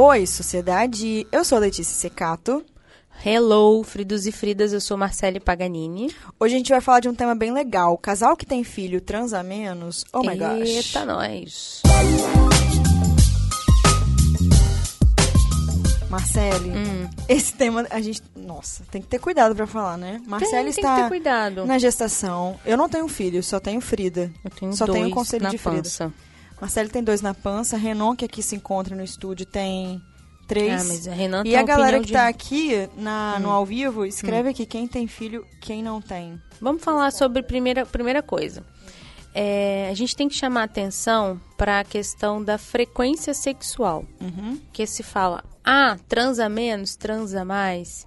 Oi, sociedade! Eu sou Letícia Secato. Hello, Fridos e Fridas, eu sou Marcele Paganini. Hoje a gente vai falar de um tema bem legal. Casal que tem filho transa menos? Oh my gosh. Eita, nós. Marcele, Hum. esse tema a gente, nossa, tem que ter cuidado pra falar, né? Marcele tem, tem que ter está cuidado. na gestação. Eu não tenho filho, só tenho Frida. Eu tenho Só dois tenho conselho na de Frida. Pança. Marcele tem dois na pança, Renan, que aqui se encontra no estúdio, tem três. Ah, mas a Renan E a galera que de- tá aqui na, Hum. no ao vivo, escreve aqui quem tem filho, quem não tem. Vamos falar sobre primeira, primeira coisa. É, a gente tem que chamar atenção para a questão da frequência sexual. Uhum. Que se fala, ah, transa menos, transa mais.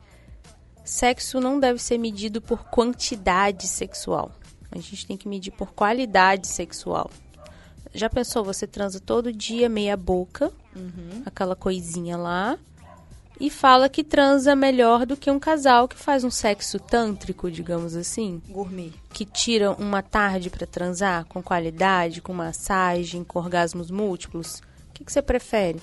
Sexo não deve ser medido por quantidade sexual. A gente tem que medir por qualidade sexual. Já pensou, você transa todo dia meia boca, Uhum. aquela coisinha lá, e fala que transa melhor do que um casal que faz um sexo tântrico, digamos assim, Gourmet. que tira uma tarde para transar com qualidade, com massagem, com orgasmos múltiplos. O que, que você prefere?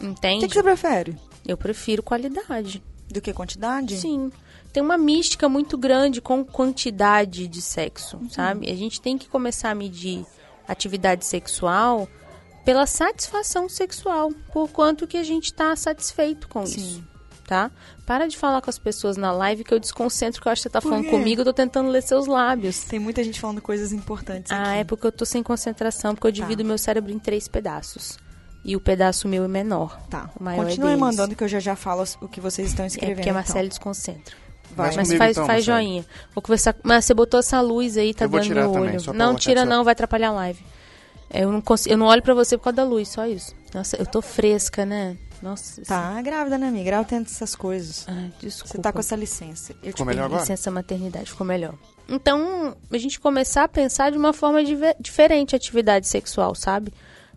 O Entende? que, que você prefere? Eu prefiro qualidade. Do que quantidade? Sim. Tem uma mística muito grande com quantidade de sexo, sabe? A gente tem que começar a medir atividade sexual pela satisfação sexual, por quanto que a gente está satisfeito com Sim. isso, tá? Para de falar com as pessoas na live que eu desconcentro, que eu acho que você tá Por falando quê? comigo, eu tô tentando ler seus lábios. Tem muita gente falando coisas importantes Ah, aqui. é porque eu tô sem concentração, porque eu divido meu cérebro em três pedaços. E o pedaço meu é menor. Tá. O maior é Continue deles. mandando que eu já já falo o que vocês estão É escrevendo. porque a então. Marcele desconcentra. Vai. Mas comigo, faz, então, faz joinha. Vou conversar. Mas você botou essa luz aí, tá Eu dando tirar no também, olho. pra não, tira não, vai atrapalhar a live. É, Eu não, consigo, eu não olho pra você por causa da luz, só isso. Nossa, eu tô fresca, né? Nossa. Tá grávida, né, amiga? Grávida tem essas coisas. Ai, desculpa. Você tá com essa licença. Eu te Ficou melhor agora? Licença maternidade, ficou melhor. Então, a gente começar a pensar de uma forma diferente a atividade sexual, sabe?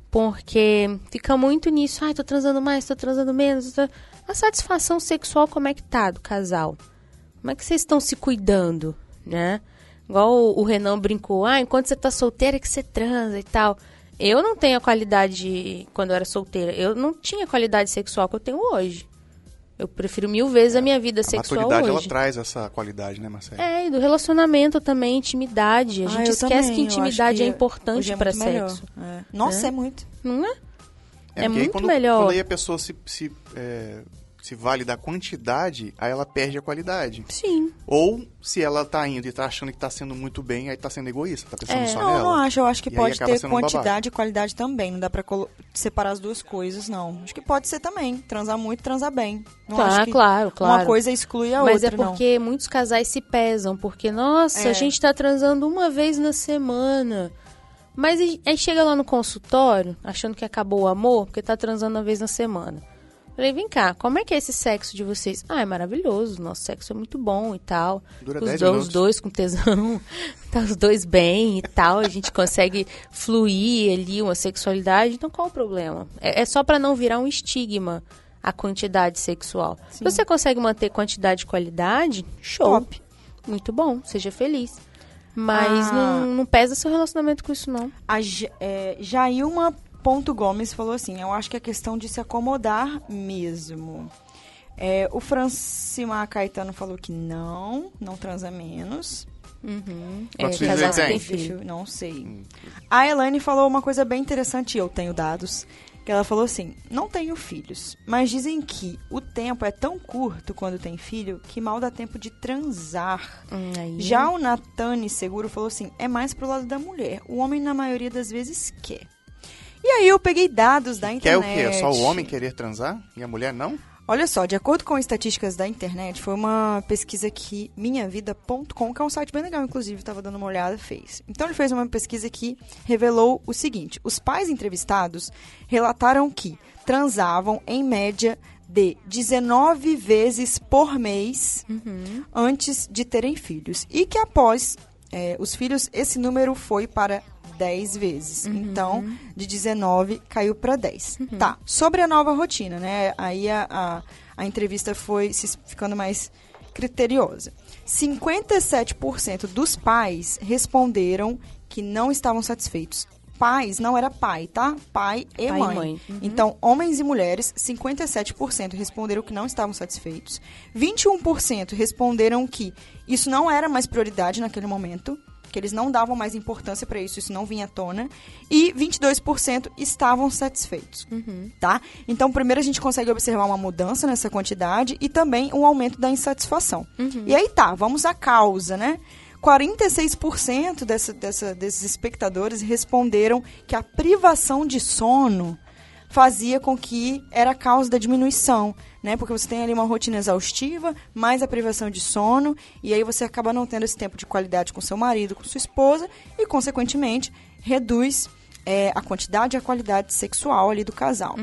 Porque fica muito nisso, ai, tô transando mais, tô transando menos. tô- A satisfação sexual, como é que tá do casal? Como é que vocês estão se cuidando, né? Igual o, Renan brincou, ah, enquanto você tá solteira é que você transa e tal. Eu não tenho a qualidade, quando eu era solteira, eu não tinha a qualidade sexual que eu tenho hoje. Eu prefiro mil vezes a minha vida A sexual maturidade, hoje. ela traz essa qualidade, né, Marcelo? É, e do relacionamento também, intimidade. A Ah, gente eu esquece também, que intimidade acho é que importante é melhor. sexo. É. Nossa, Né? é muito. Não é? é aí muito quando, melhor. Quando aí a pessoa se, se, é, se vale da quantidade, aí ela perde a qualidade. Sim. Ou se ela tá indo e tá achando que tá sendo muito bem, aí tá sendo egoísta, tá pensando É. só Não, eu nela. não acho. Eu acho que E pode ter um quantidade babaca. e qualidade também. Não dá pra separar as duas coisas, não. Acho que pode ser também. Transar muito, transar bem. Não Claro, acho que claro, claro. uma coisa exclui a Mas outra, é porque muitos casais se pesam, porque, nossa, É. a gente tá transando uma vez na semana. Mas aí aí chega lá no consultório, achando que acabou o amor, porque tá transando uma vez na semana. Falei, vem cá, como é que é esse sexo de vocês? Ah, é maravilhoso, nosso sexo é muito bom e tal. Dura os, 10 dois, os dois com tesão, tá os dois bem e tal, a gente consegue fluir ali uma sexualidade, então qual o problema? É, é só pra não virar um estigma a quantidade sexual. Se você consegue manter quantidade e qualidade, show. Top. Muito bom, seja feliz. Mas Ah. não, não pesa seu relacionamento com isso, não. A Ja- é, Jailma Ponto Gomes falou assim, eu acho que é questão de se acomodar mesmo. É, o Francimar Caetano falou que não, não transa menos. Uhum. É, que tem? filho. não sei. Hum. A Elaine falou uma coisa bem interessante, eu tenho dados, que ela falou assim, não tenho filhos, mas dizem que o tempo é tão curto quando tem filho que mal dá tempo de transar. Hum, aí- Já o Natane Seguro falou assim, é mais pro lado da mulher, o homem na maioria das vezes quer. E aí eu peguei dados da Quer o internet. quê? É Só o homem querer transar e a mulher não? Olha só, de acordo com estatísticas da internet, foi uma pesquisa que minhavida.com, que é um site bem legal, inclusive, estava dando uma olhada, fez. Então ele fez uma pesquisa que revelou o seguinte: os pais entrevistados relataram que transavam em média de 19 vezes por mês Uhum. antes de terem filhos. E que após eh, os filhos, esse número foi para 10 vezes. Então, de 19 caiu para 10. Tá. Sobre a nova rotina, né? Aí a, a, a entrevista foi se ficando mais criteriosa. 57% dos pais responderam que não estavam satisfeitos pais, não era pai, tá? Pai e Pai e mãe. mãe. Uhum. Então, homens e mulheres, 57% responderam que não estavam satisfeitos. 21% responderam que isso não era mais prioridade naquele momento, que eles não davam mais importância para isso, isso não vinha à tona. E 22% estavam satisfeitos, tá? Então, primeiro a gente consegue observar uma mudança nessa quantidade e também um aumento da insatisfação. E aí tá, vamos à causa, né? 46% dessa, dessa, desses espectadores responderam que a privação de sono fazia com que era a causa da diminuição, né? Porque você tem ali uma rotina exaustiva, mais a privação de sono, e aí você acaba não tendo esse tempo de qualidade com seu marido, com sua esposa, e, consequentemente, reduz é, a quantidade e a qualidade sexual ali do casal.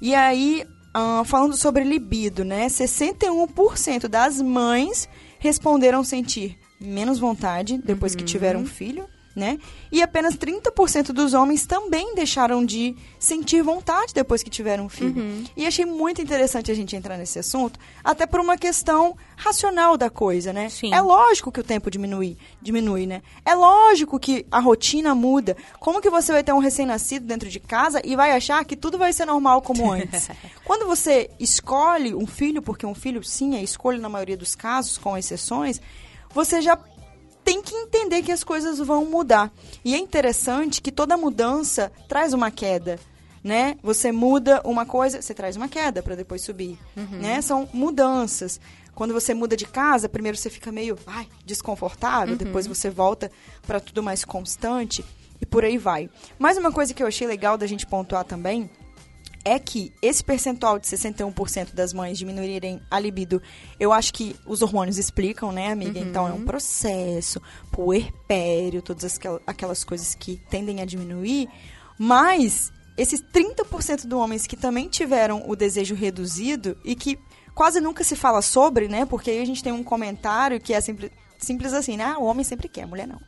E aí, ah, falando sobre libido, né? 61% das mães responderam sentir menos vontade depois que tiveram um filho, né? E apenas 30% dos homens também deixaram de sentir vontade depois que tiveram um filho. E achei muito interessante a gente entrar nesse assunto, até por uma questão racional da coisa, né? Sim. É lógico que o tempo diminui, diminui, né? É lógico que a rotina muda. Como que você vai ter um recém-nascido dentro de casa e vai achar que tudo vai ser normal como antes? Quando você escolhe um filho, porque um filho sim é escolha na maioria dos casos, com exceções, você já tem que entender que as coisas vão mudar. E é interessante que toda mudança traz uma queda, né? Você muda uma coisa, você traz uma queda para depois subir, né? São mudanças. Quando você muda de casa, primeiro você fica meio, ai, desconfortável, depois você volta para tudo mais constante e por aí vai. Mais uma coisa que eu achei legal da gente pontuar também é que esse percentual de 61% das mães diminuírem a libido, eu acho que os hormônios explicam, né, amiga? Então é um processo, puerpério, todas aquel- aquelas coisas que tendem a diminuir, mas esses 30% dos homens que também tiveram o desejo reduzido e que quase nunca se fala sobre, né? Porque aí a gente tem um comentário que é simples simples assim, né? Ah, o homem sempre quer, a mulher não.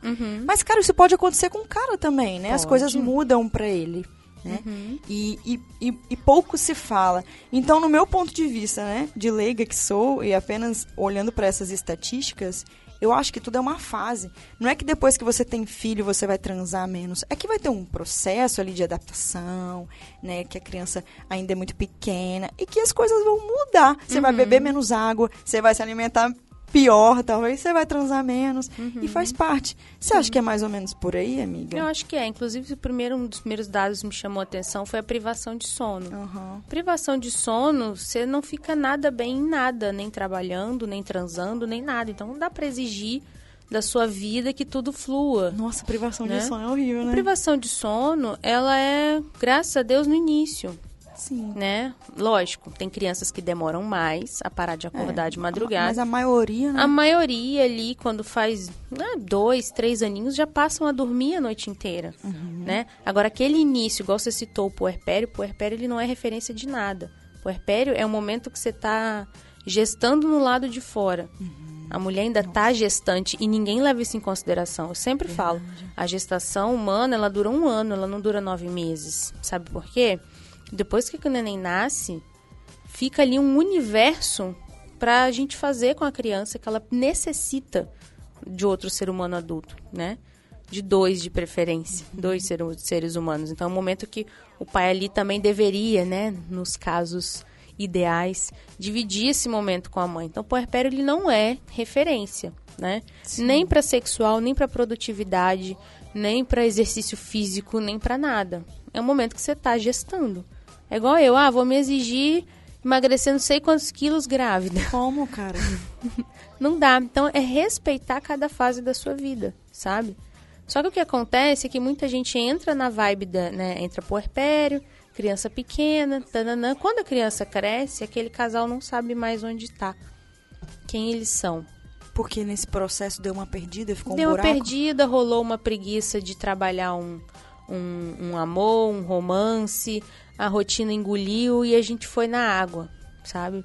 Mas, cara, isso pode acontecer com o cara também, né? As Pode. coisas mudam pra ele. Né? E, e, e, e pouco se fala. Então, no meu ponto de vista, né, de leiga que sou, e apenas olhando para essas estatísticas, eu acho que tudo é uma fase. Não é que depois que você tem filho você vai transar menos. É que vai ter um processo ali de adaptação, né? Que a criança ainda é muito pequena e que as coisas vão mudar. Você vai beber menos água, você vai se alimentar pior, talvez você vai transar menos. E faz parte. Você acha que é mais ou menos por aí, amiga? Eu acho que é. Inclusive, o primeiro, um dos primeiros dados que me chamou a atenção foi a privação de sono. Aham. Privação de sono, você não fica nada bem em nada, nem trabalhando, nem transando, nem nada. Então não dá pra exigir da sua vida que tudo flua. Nossa, privação Né? de sono é horrível, A né? privação de sono, ela é, graças a Deus, no início, Sim. né? Lógico, tem crianças que demoram mais a parar de acordar de madrugada. Mas a maioria, né? A maioria ali, quando faz né, dois, três aninhos, já passam a dormir a noite inteira, Uhum. né? Agora, aquele início, igual você citou o puerpério, o puerpério ele não é referência de nada. O puerpério é o momento que você está gestando no lado de fora. Uhum. A mulher ainda está gestante e ninguém leva isso em consideração. Eu sempre falo, a gestação humana, ela dura um ano, ela não dura nove meses. Sabe por quê? Depois que o neném nasce, fica ali um universo para a gente fazer com a criança que ela necessita de outro ser humano adulto, né? De dois de preferência, dois ser- seres humanos. Então é um momento que o pai ali também deveria, né, nos casos ideais, dividir esse momento com a mãe. Então o puerpério ele não é referência, né? Nem para sexual, nem para produtividade, nem para exercício físico, nem para nada. É um momento que você está gestando. É igual eu, ah, vou me exigir emagrecer não sei quantos quilos grávida. Como, cara? Não dá. Então é respeitar cada fase da sua vida, sabe? Só que o que acontece é que muita gente entra na vibe da, né, entra puerpério, criança pequena, tananã. Quando a criança cresce, aquele casal não sabe mais onde está. Quem eles são. Porque nesse processo deu uma perdida, ficou Deu um uma buraco. perdida, rolou uma preguiça de trabalhar um, um, um amor, um romance, a rotina engoliu e a gente foi na água, sabe?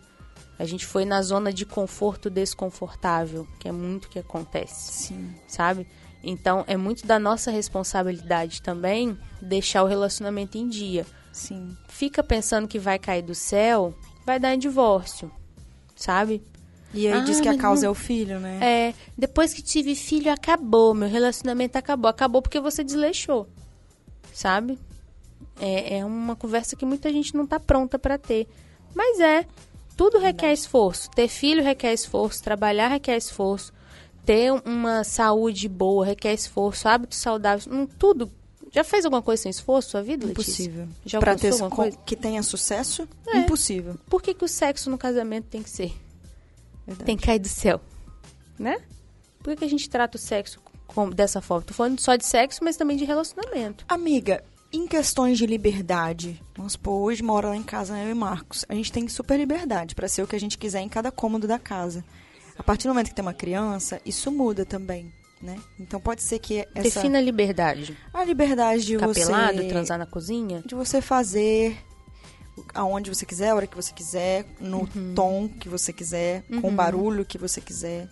A gente foi na zona de conforto desconfortável, que é muito que acontece, Sim. sabe? Então é muito da nossa responsabilidade também deixar o relacionamento em dia. Sim. Fica pensando que vai cair do céu, vai dar em divórcio, sabe? E aí Ah, diz que a mas causa não- é o filho, né? É, depois que tive filho, acabou. Meu relacionamento acabou. Acabou porque você desleixou. Sabe? É, é uma conversa que muita gente não tá pronta para ter. Mas é, tudo requer esforço. Ter filho requer esforço, trabalhar requer esforço, ter uma saúde boa requer esforço, hábitos saudáveis, hum, tudo. Já fez alguma coisa sem esforço sua vida, Letícia? Impossível. Já pra alcançou ter alguma co- coisa? que tenha sucesso, É. impossível. Por que, que o sexo no casamento tem que ser? Verdade. Tem que cair do céu, né? Por que, que a gente trata o sexo com- dessa forma? Tô falando só de sexo, mas também de relacionamento. Amiga, em questões de liberdade, vamos supor, hoje mora lá em casa eu e Marcos. A gente tem super liberdade pra ser o que a gente quiser em cada cômodo da casa. A partir do momento que tem uma criança, isso muda também, né? Então pode ser que essa Defina a liberdade. a liberdade de Ficar você pelado, transar na cozinha? de você fazer aonde você quiser, a hora que você quiser, no Uhum. tom que você quiser, com o barulho que você quiser.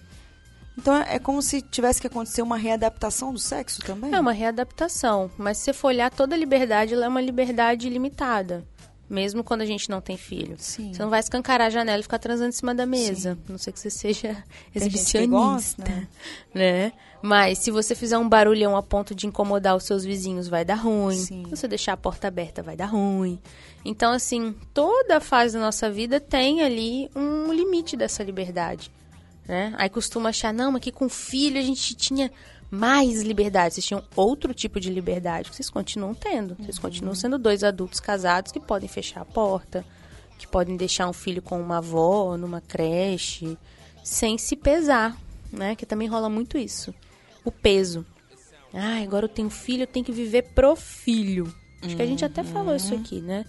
Então é como se tivesse que acontecer uma readaptação do sexo também. É uma readaptação, mas se você for olhar toda liberdade, ela é uma liberdade limitada. Mesmo quando a gente não tem filho. Sim. Você não vai escancarar a janela e ficar transando em cima da mesa. A não ser que você seja exibicionista. gosta, né? né? Mas se você fizer um barulhão a ponto de incomodar os seus vizinhos, vai dar ruim. Sim. Se você deixar a porta aberta, vai dar ruim. Então, assim, toda fase da nossa vida tem ali um limite dessa liberdade. Né? Aí costuma achar, não, mas que com filho a gente tinha mais liberdade. Vocês tinham outro tipo de liberdade que vocês continuam tendo. Vocês continuam sendo dois adultos casados que podem fechar a porta, que podem deixar um filho com uma avó, numa creche, sem se pesar, né? Que também rola muito isso. O peso. Ah, agora eu tenho filho, eu tenho que viver pro filho. Acho que a gente até falou isso aqui, né?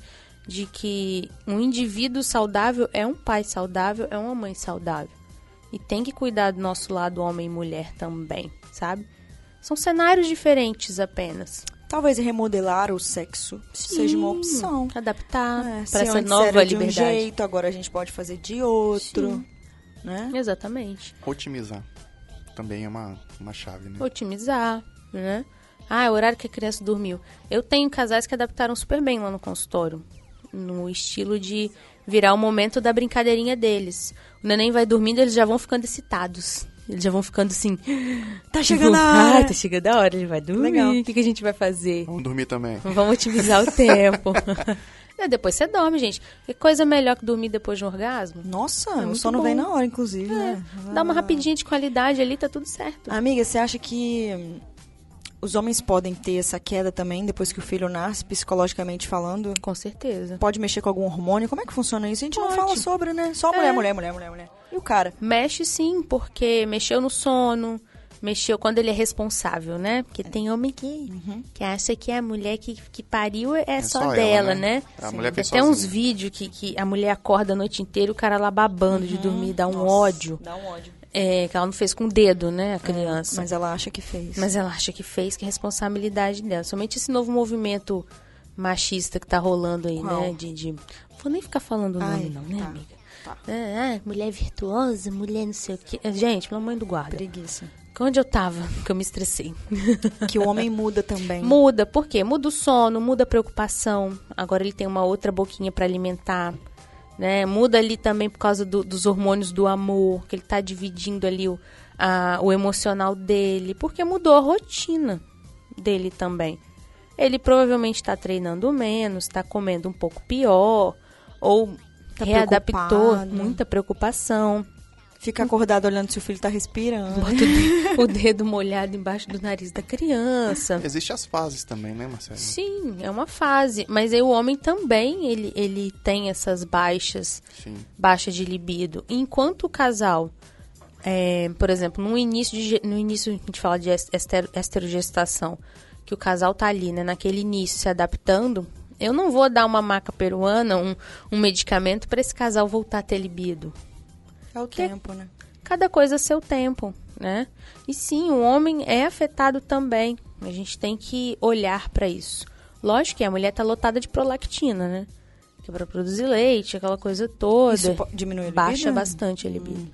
De que um indivíduo saudável é um pai saudável, é uma mãe saudável. E tem que cuidar do nosso lado homem e mulher também, sabe? São cenários diferentes apenas. Talvez remodelar o sexo seja uma opção. Adaptar É, para essa nova era de um liberdade. jeito, agora a gente pode fazer de outro, né? Exatamente. Otimizar. Também é uma, uma chave, né? Otimizar, né? Ah, é o horário que a criança dormiu. Eu tenho casais que adaptaram super bem lá no consultório. No estilo de virar o momento da brincadeirinha deles. O neném vai dormindo, eles já vão ficando excitados. Eles já vão ficando assim. Tá tipo, chegando a "Ah, hora." tá chegando a hora, ele vai dormir. Legal. O que, que a gente vai fazer? Vamos dormir também. Vamos otimizar o tempo. É, depois você dorme, gente. Que coisa melhor que dormir depois de um orgasmo? Nossa, É o sono bom. vem na hora, inclusive, né? Dá uma rapidinha de qualidade ali, tá tudo certo. Amiga, você acha que os homens podem ter essa queda também depois que o filho nasce, psicologicamente falando? Com certeza. Pode mexer com algum hormônio? Como é que funciona isso? A gente não Pode. fala sobre, né? Só mulher, É. mulher, mulher, mulher, mulher. E o cara? Mexe sim, porque mexeu no sono, mexeu quando ele é responsável, né? Porque tem homem que, que acha que a mulher que, que pariu é, só, só ela, dela, né? né? A Sim. mulher tem até uns vídeos que, que a mulher acorda a noite inteira e o cara lá babando de dormir, dá um Nossa, ódio. Dá um ódio. É, que ela não fez com o dedo, né, a criança. Mas ela acha que fez. Mas ela acha que fez, que é responsabilidade dela. Somente esse novo movimento machista que tá rolando aí, Qual? né? De, de... Vou nem ficar falando o nome, Ai, não, né, tá, amiga? tá. Ah, ah, mulher virtuosa, mulher não sei o quê. Gente, pelo amor do guarda. Preguiça. Onde eu tava? Que eu me estressei. Que o homem muda também. Muda, por quê? Muda o sono, muda a preocupação. Agora ele tem uma outra boquinha pra alimentar. Né? Muda ali também por causa do- dos hormônios do amor, que ele tá dividindo ali o, a- o emocional dele, porque mudou a rotina dele também. Ele provavelmente está treinando menos, está comendo um pouco pior, ou Tá readaptou, preocupado. muita preocupação. Fica acordado olhando se o filho tá respirando. Bota o dedo- o dedo molhado embaixo do nariz da criança. Existem as fases também, né, Marcelo? Sim, é uma fase. Mas aí o homem também, ele, ele tem essas baixas, Sim. baixa de libido. Enquanto o casal, é, por exemplo, no início, de, no início a gente fala de es- ester- esterogestação, que o casal tá ali, né, naquele início se adaptando, eu não vou dar uma maca peruana, um, um medicamento para esse casal voltar a ter libido. É o tempo, né? Cada coisa a seu tempo, né? E sim, o homem é afetado também. A gente tem que olhar para isso. Lógico que a mulher tá lotada de prolactina, né? Que é pra produzir leite, aquela coisa toda. Isso diminui a Baixa libido? bastante a libido.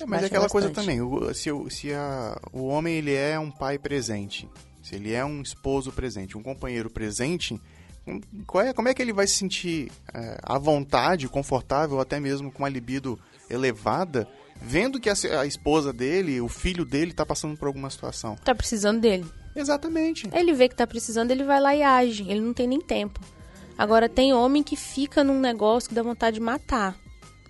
É, mas Baixa é aquela coisa bastante. também, o- se, o- se a- o homem ele é um pai presente, se ele é um esposo presente, um companheiro presente, hum, qual é- como é que ele vai se sentir é, à vontade, confortável, até mesmo com uma libido elevada, vendo que a, a esposa dele, o filho dele, tá passando por alguma situação. Tá precisando dele. Exatamente. Ele vê que tá precisando, ele vai lá e age. Ele não tem nem tempo. Agora, tem homem que fica num negócio que dá vontade de matar.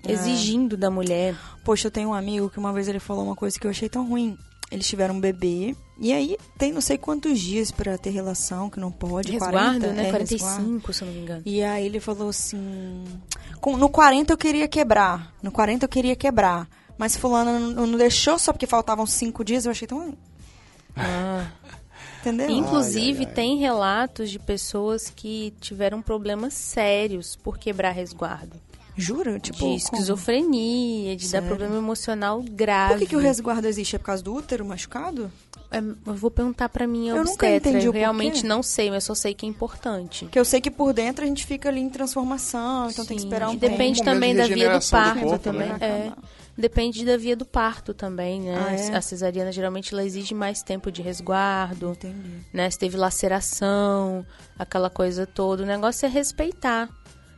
É. Exigindo da mulher. Poxa, eu tenho um amigo que uma vez ele falou uma coisa que eu achei tão ruim. Eles tiveram um bebê e aí tem não sei quantos dias pra ter relação, que não pode. Resguardo, 40, né? é, 45, resguardo. se eu não me engano. E aí ele falou assim: "Com- no 40 eu queria quebrar. No 40 eu queria quebrar. Mas fulano não, não deixou só porque faltavam cinco dias. Eu achei tão. Ah. Entendeu? Inclusive, Ai, ai, ai. tem relatos de pessoas que tiveram problemas sérios por quebrar resguardo. Jura? Tipo, de esquizofrenia, de dar Sério? problema emocional grave. Por que, que o resguardo existe? É por causa do útero machucado? É, eu vou perguntar pra minha Eu nunca entendi Eu o realmente não sei, mas só sei que é importante. Porque eu sei que por dentro a gente fica ali em transformação, então tem que Sim, esperar um e tempo. depende Um também de da via do regeneração do parto corpo, também. né? É, depende da via do parto também, né? Ah, é? A cesariana geralmente ela exige mais tempo de resguardo, Entendi. né? Se teve laceração, aquela coisa toda. O negócio é respeitar.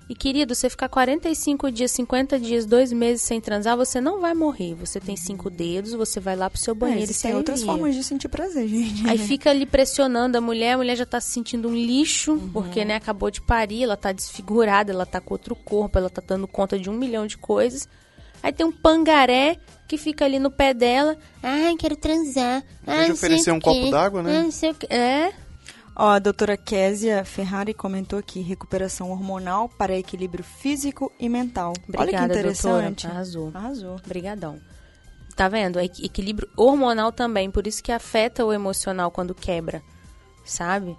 E querido, você ficar 45 dias, 50 dias, dois meses sem transar, você não vai morrer. Você tem cinco dedos, você vai lá pro seu É, banheiro e existem se outras formas de sentir prazer, gente. Aí fica ali pressionando a mulher, a mulher já tá se sentindo um lixo, porque, né, acabou de parir, ela tá desfigurada, ela tá com outro corpo, ela tá dando conta de um milhão de coisas. Aí tem um pangaré que fica ali no pé dela. Ai, quero transar. Em vez Ai, de não sei oferecer um copo d'água, né? Ai, não sei o quê. É, Ó, a doutora Késia Ferrari comentou aqui, recuperação hormonal para equilíbrio físico e mental. Olha que Obrigada, interessante. doutora. Arrasou. Arrasou. Brigadão. Tá vendo? É equi- equilíbrio hormonal também, por isso que afeta o emocional quando quebra, sabe?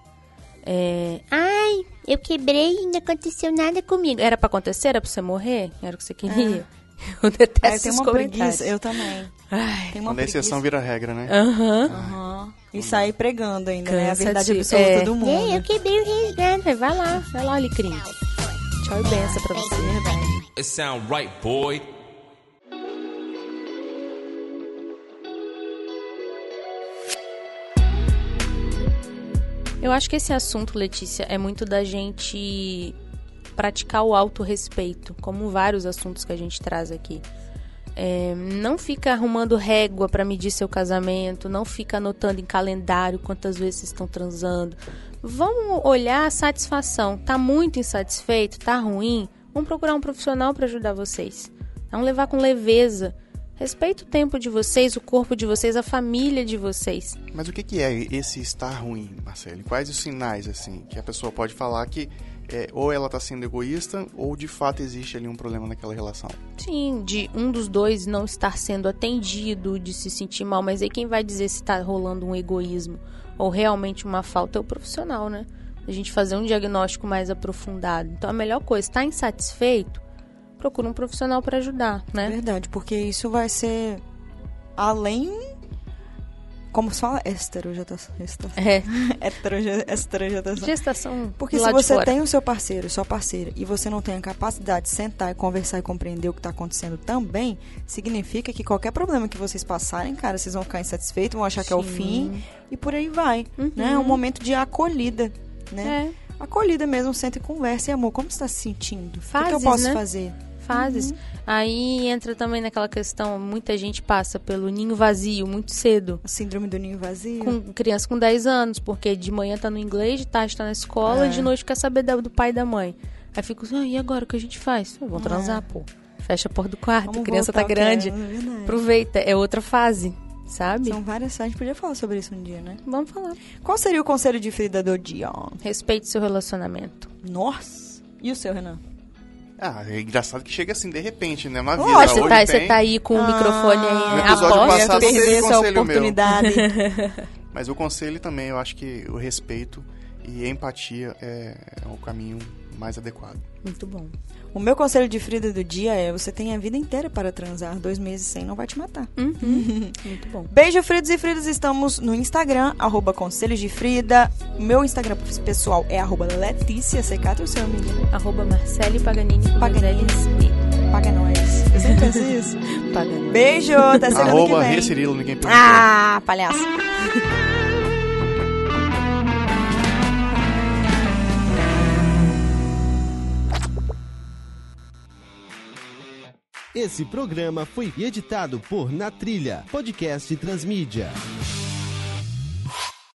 É... Ai, eu quebrei e não aconteceu nada comigo. Era pra acontecer? Era pra você morrer? Era o que você queria? Eu detesto É, eu tenho uma preguiça, eu também. Ai, Tem uma Quando a exceção preguiça. vira regra, né? Aham. Aham. E sair pregando ainda, né? A verdade absoluta É. do mundo. É, eu quebrei o resgate. Vai lá, vai lá, Alecrim. Tchau e benção pra você. It sound right, boy. Eu acho que esse assunto, Letícia, é muito da gente praticar o autorrespeito, como vários assuntos que a gente traz aqui. É, não fica arrumando régua para medir seu casamento, não fica anotando em calendário quantas vezes estão transando. Vamos olhar a satisfação. Tá muito insatisfeito? Tá ruim? Vamos procurar um profissional para ajudar vocês. Vamos levar com leveza. Respeita o tempo de vocês, o corpo de vocês, a família de vocês. Mas o que, que é esse estar ruim, Marcelo? Quais os sinais, assim, que a pessoa pode falar que é, ou ela tá sendo egoísta ou de fato existe ali um problema naquela relação? Sim, de um dos dois não estar sendo atendido, de se sentir mal, mas aí quem vai dizer se está rolando um egoísmo ou realmente uma falta é o profissional, né? A gente fazer um diagnóstico mais aprofundado. Então a melhor coisa, está insatisfeito? Procura um profissional para ajudar, né? Verdade, porque isso vai ser além. Como se fala? Esterogestação. É, Esterogestação. gestação Porque se você tem o seu parceiro, sua parceira, e você não tem a capacidade de sentar e conversar e compreender o que está acontecendo também, significa que qualquer problema que vocês passarem, cara, vocês vão ficar insatisfeitos, vão achar que é o Sim. fim, e por aí vai. Uhum. Né? É um momento de acolhida, né? É, Acolhida mesmo, senta e conversa. E amor, como você está se sentindo? o que eu posso né? fazer? Fases. Uhum. Aí entra também naquela questão, muita gente passa pelo ninho vazio muito cedo. A síndrome do ninho vazio. com criança com 10 anos, porque de manhã tá no inglês, de tarde tá na escola, É. e de noite quer saber do pai e da mãe. Aí fica, ah, e agora o que a gente faz? Vamos É. transar, pô. Fecha a porta do quarto, Vamos a criança tá grande. é. Aproveita, é outra fase, sabe? São várias. A gente podia falar sobre isso um dia, né? Vamos falar. Qual seria o conselho de Frida do dia? Respeite seu relacionamento. Nossa! E o seu, Renan? Ah, é engraçado que chega assim de repente, né? Uma vida. Lógico, Você tá, tem, tá aí com o Ah, microfone aí, No né? episódio passado teve essa oportunidade. Mas o conselho também, eu acho que o respeito e empatia é, é o caminho mais adequado. Muito bom. o meu conselho de Frida do dia é: você tem a vida inteira para transar. Dois meses sem não vai te matar. Uhum. Muito bom. Beijo, Fridos e Fridas. Estamos no Instagram, arroba Conselhos de Frida. O meu Instagram pessoal é arroba Letícia Secato. E o seu, menina? Arroba Marcele Paganini Paganini. e Paga nós. Eu sempre penso isso. Paganini. Beijo, até semana que Arroba vem. Recirilo, ninguém perguntou. Ah, palhaço. Esse programa foi editado por Na Trilha, podcast Transmídia.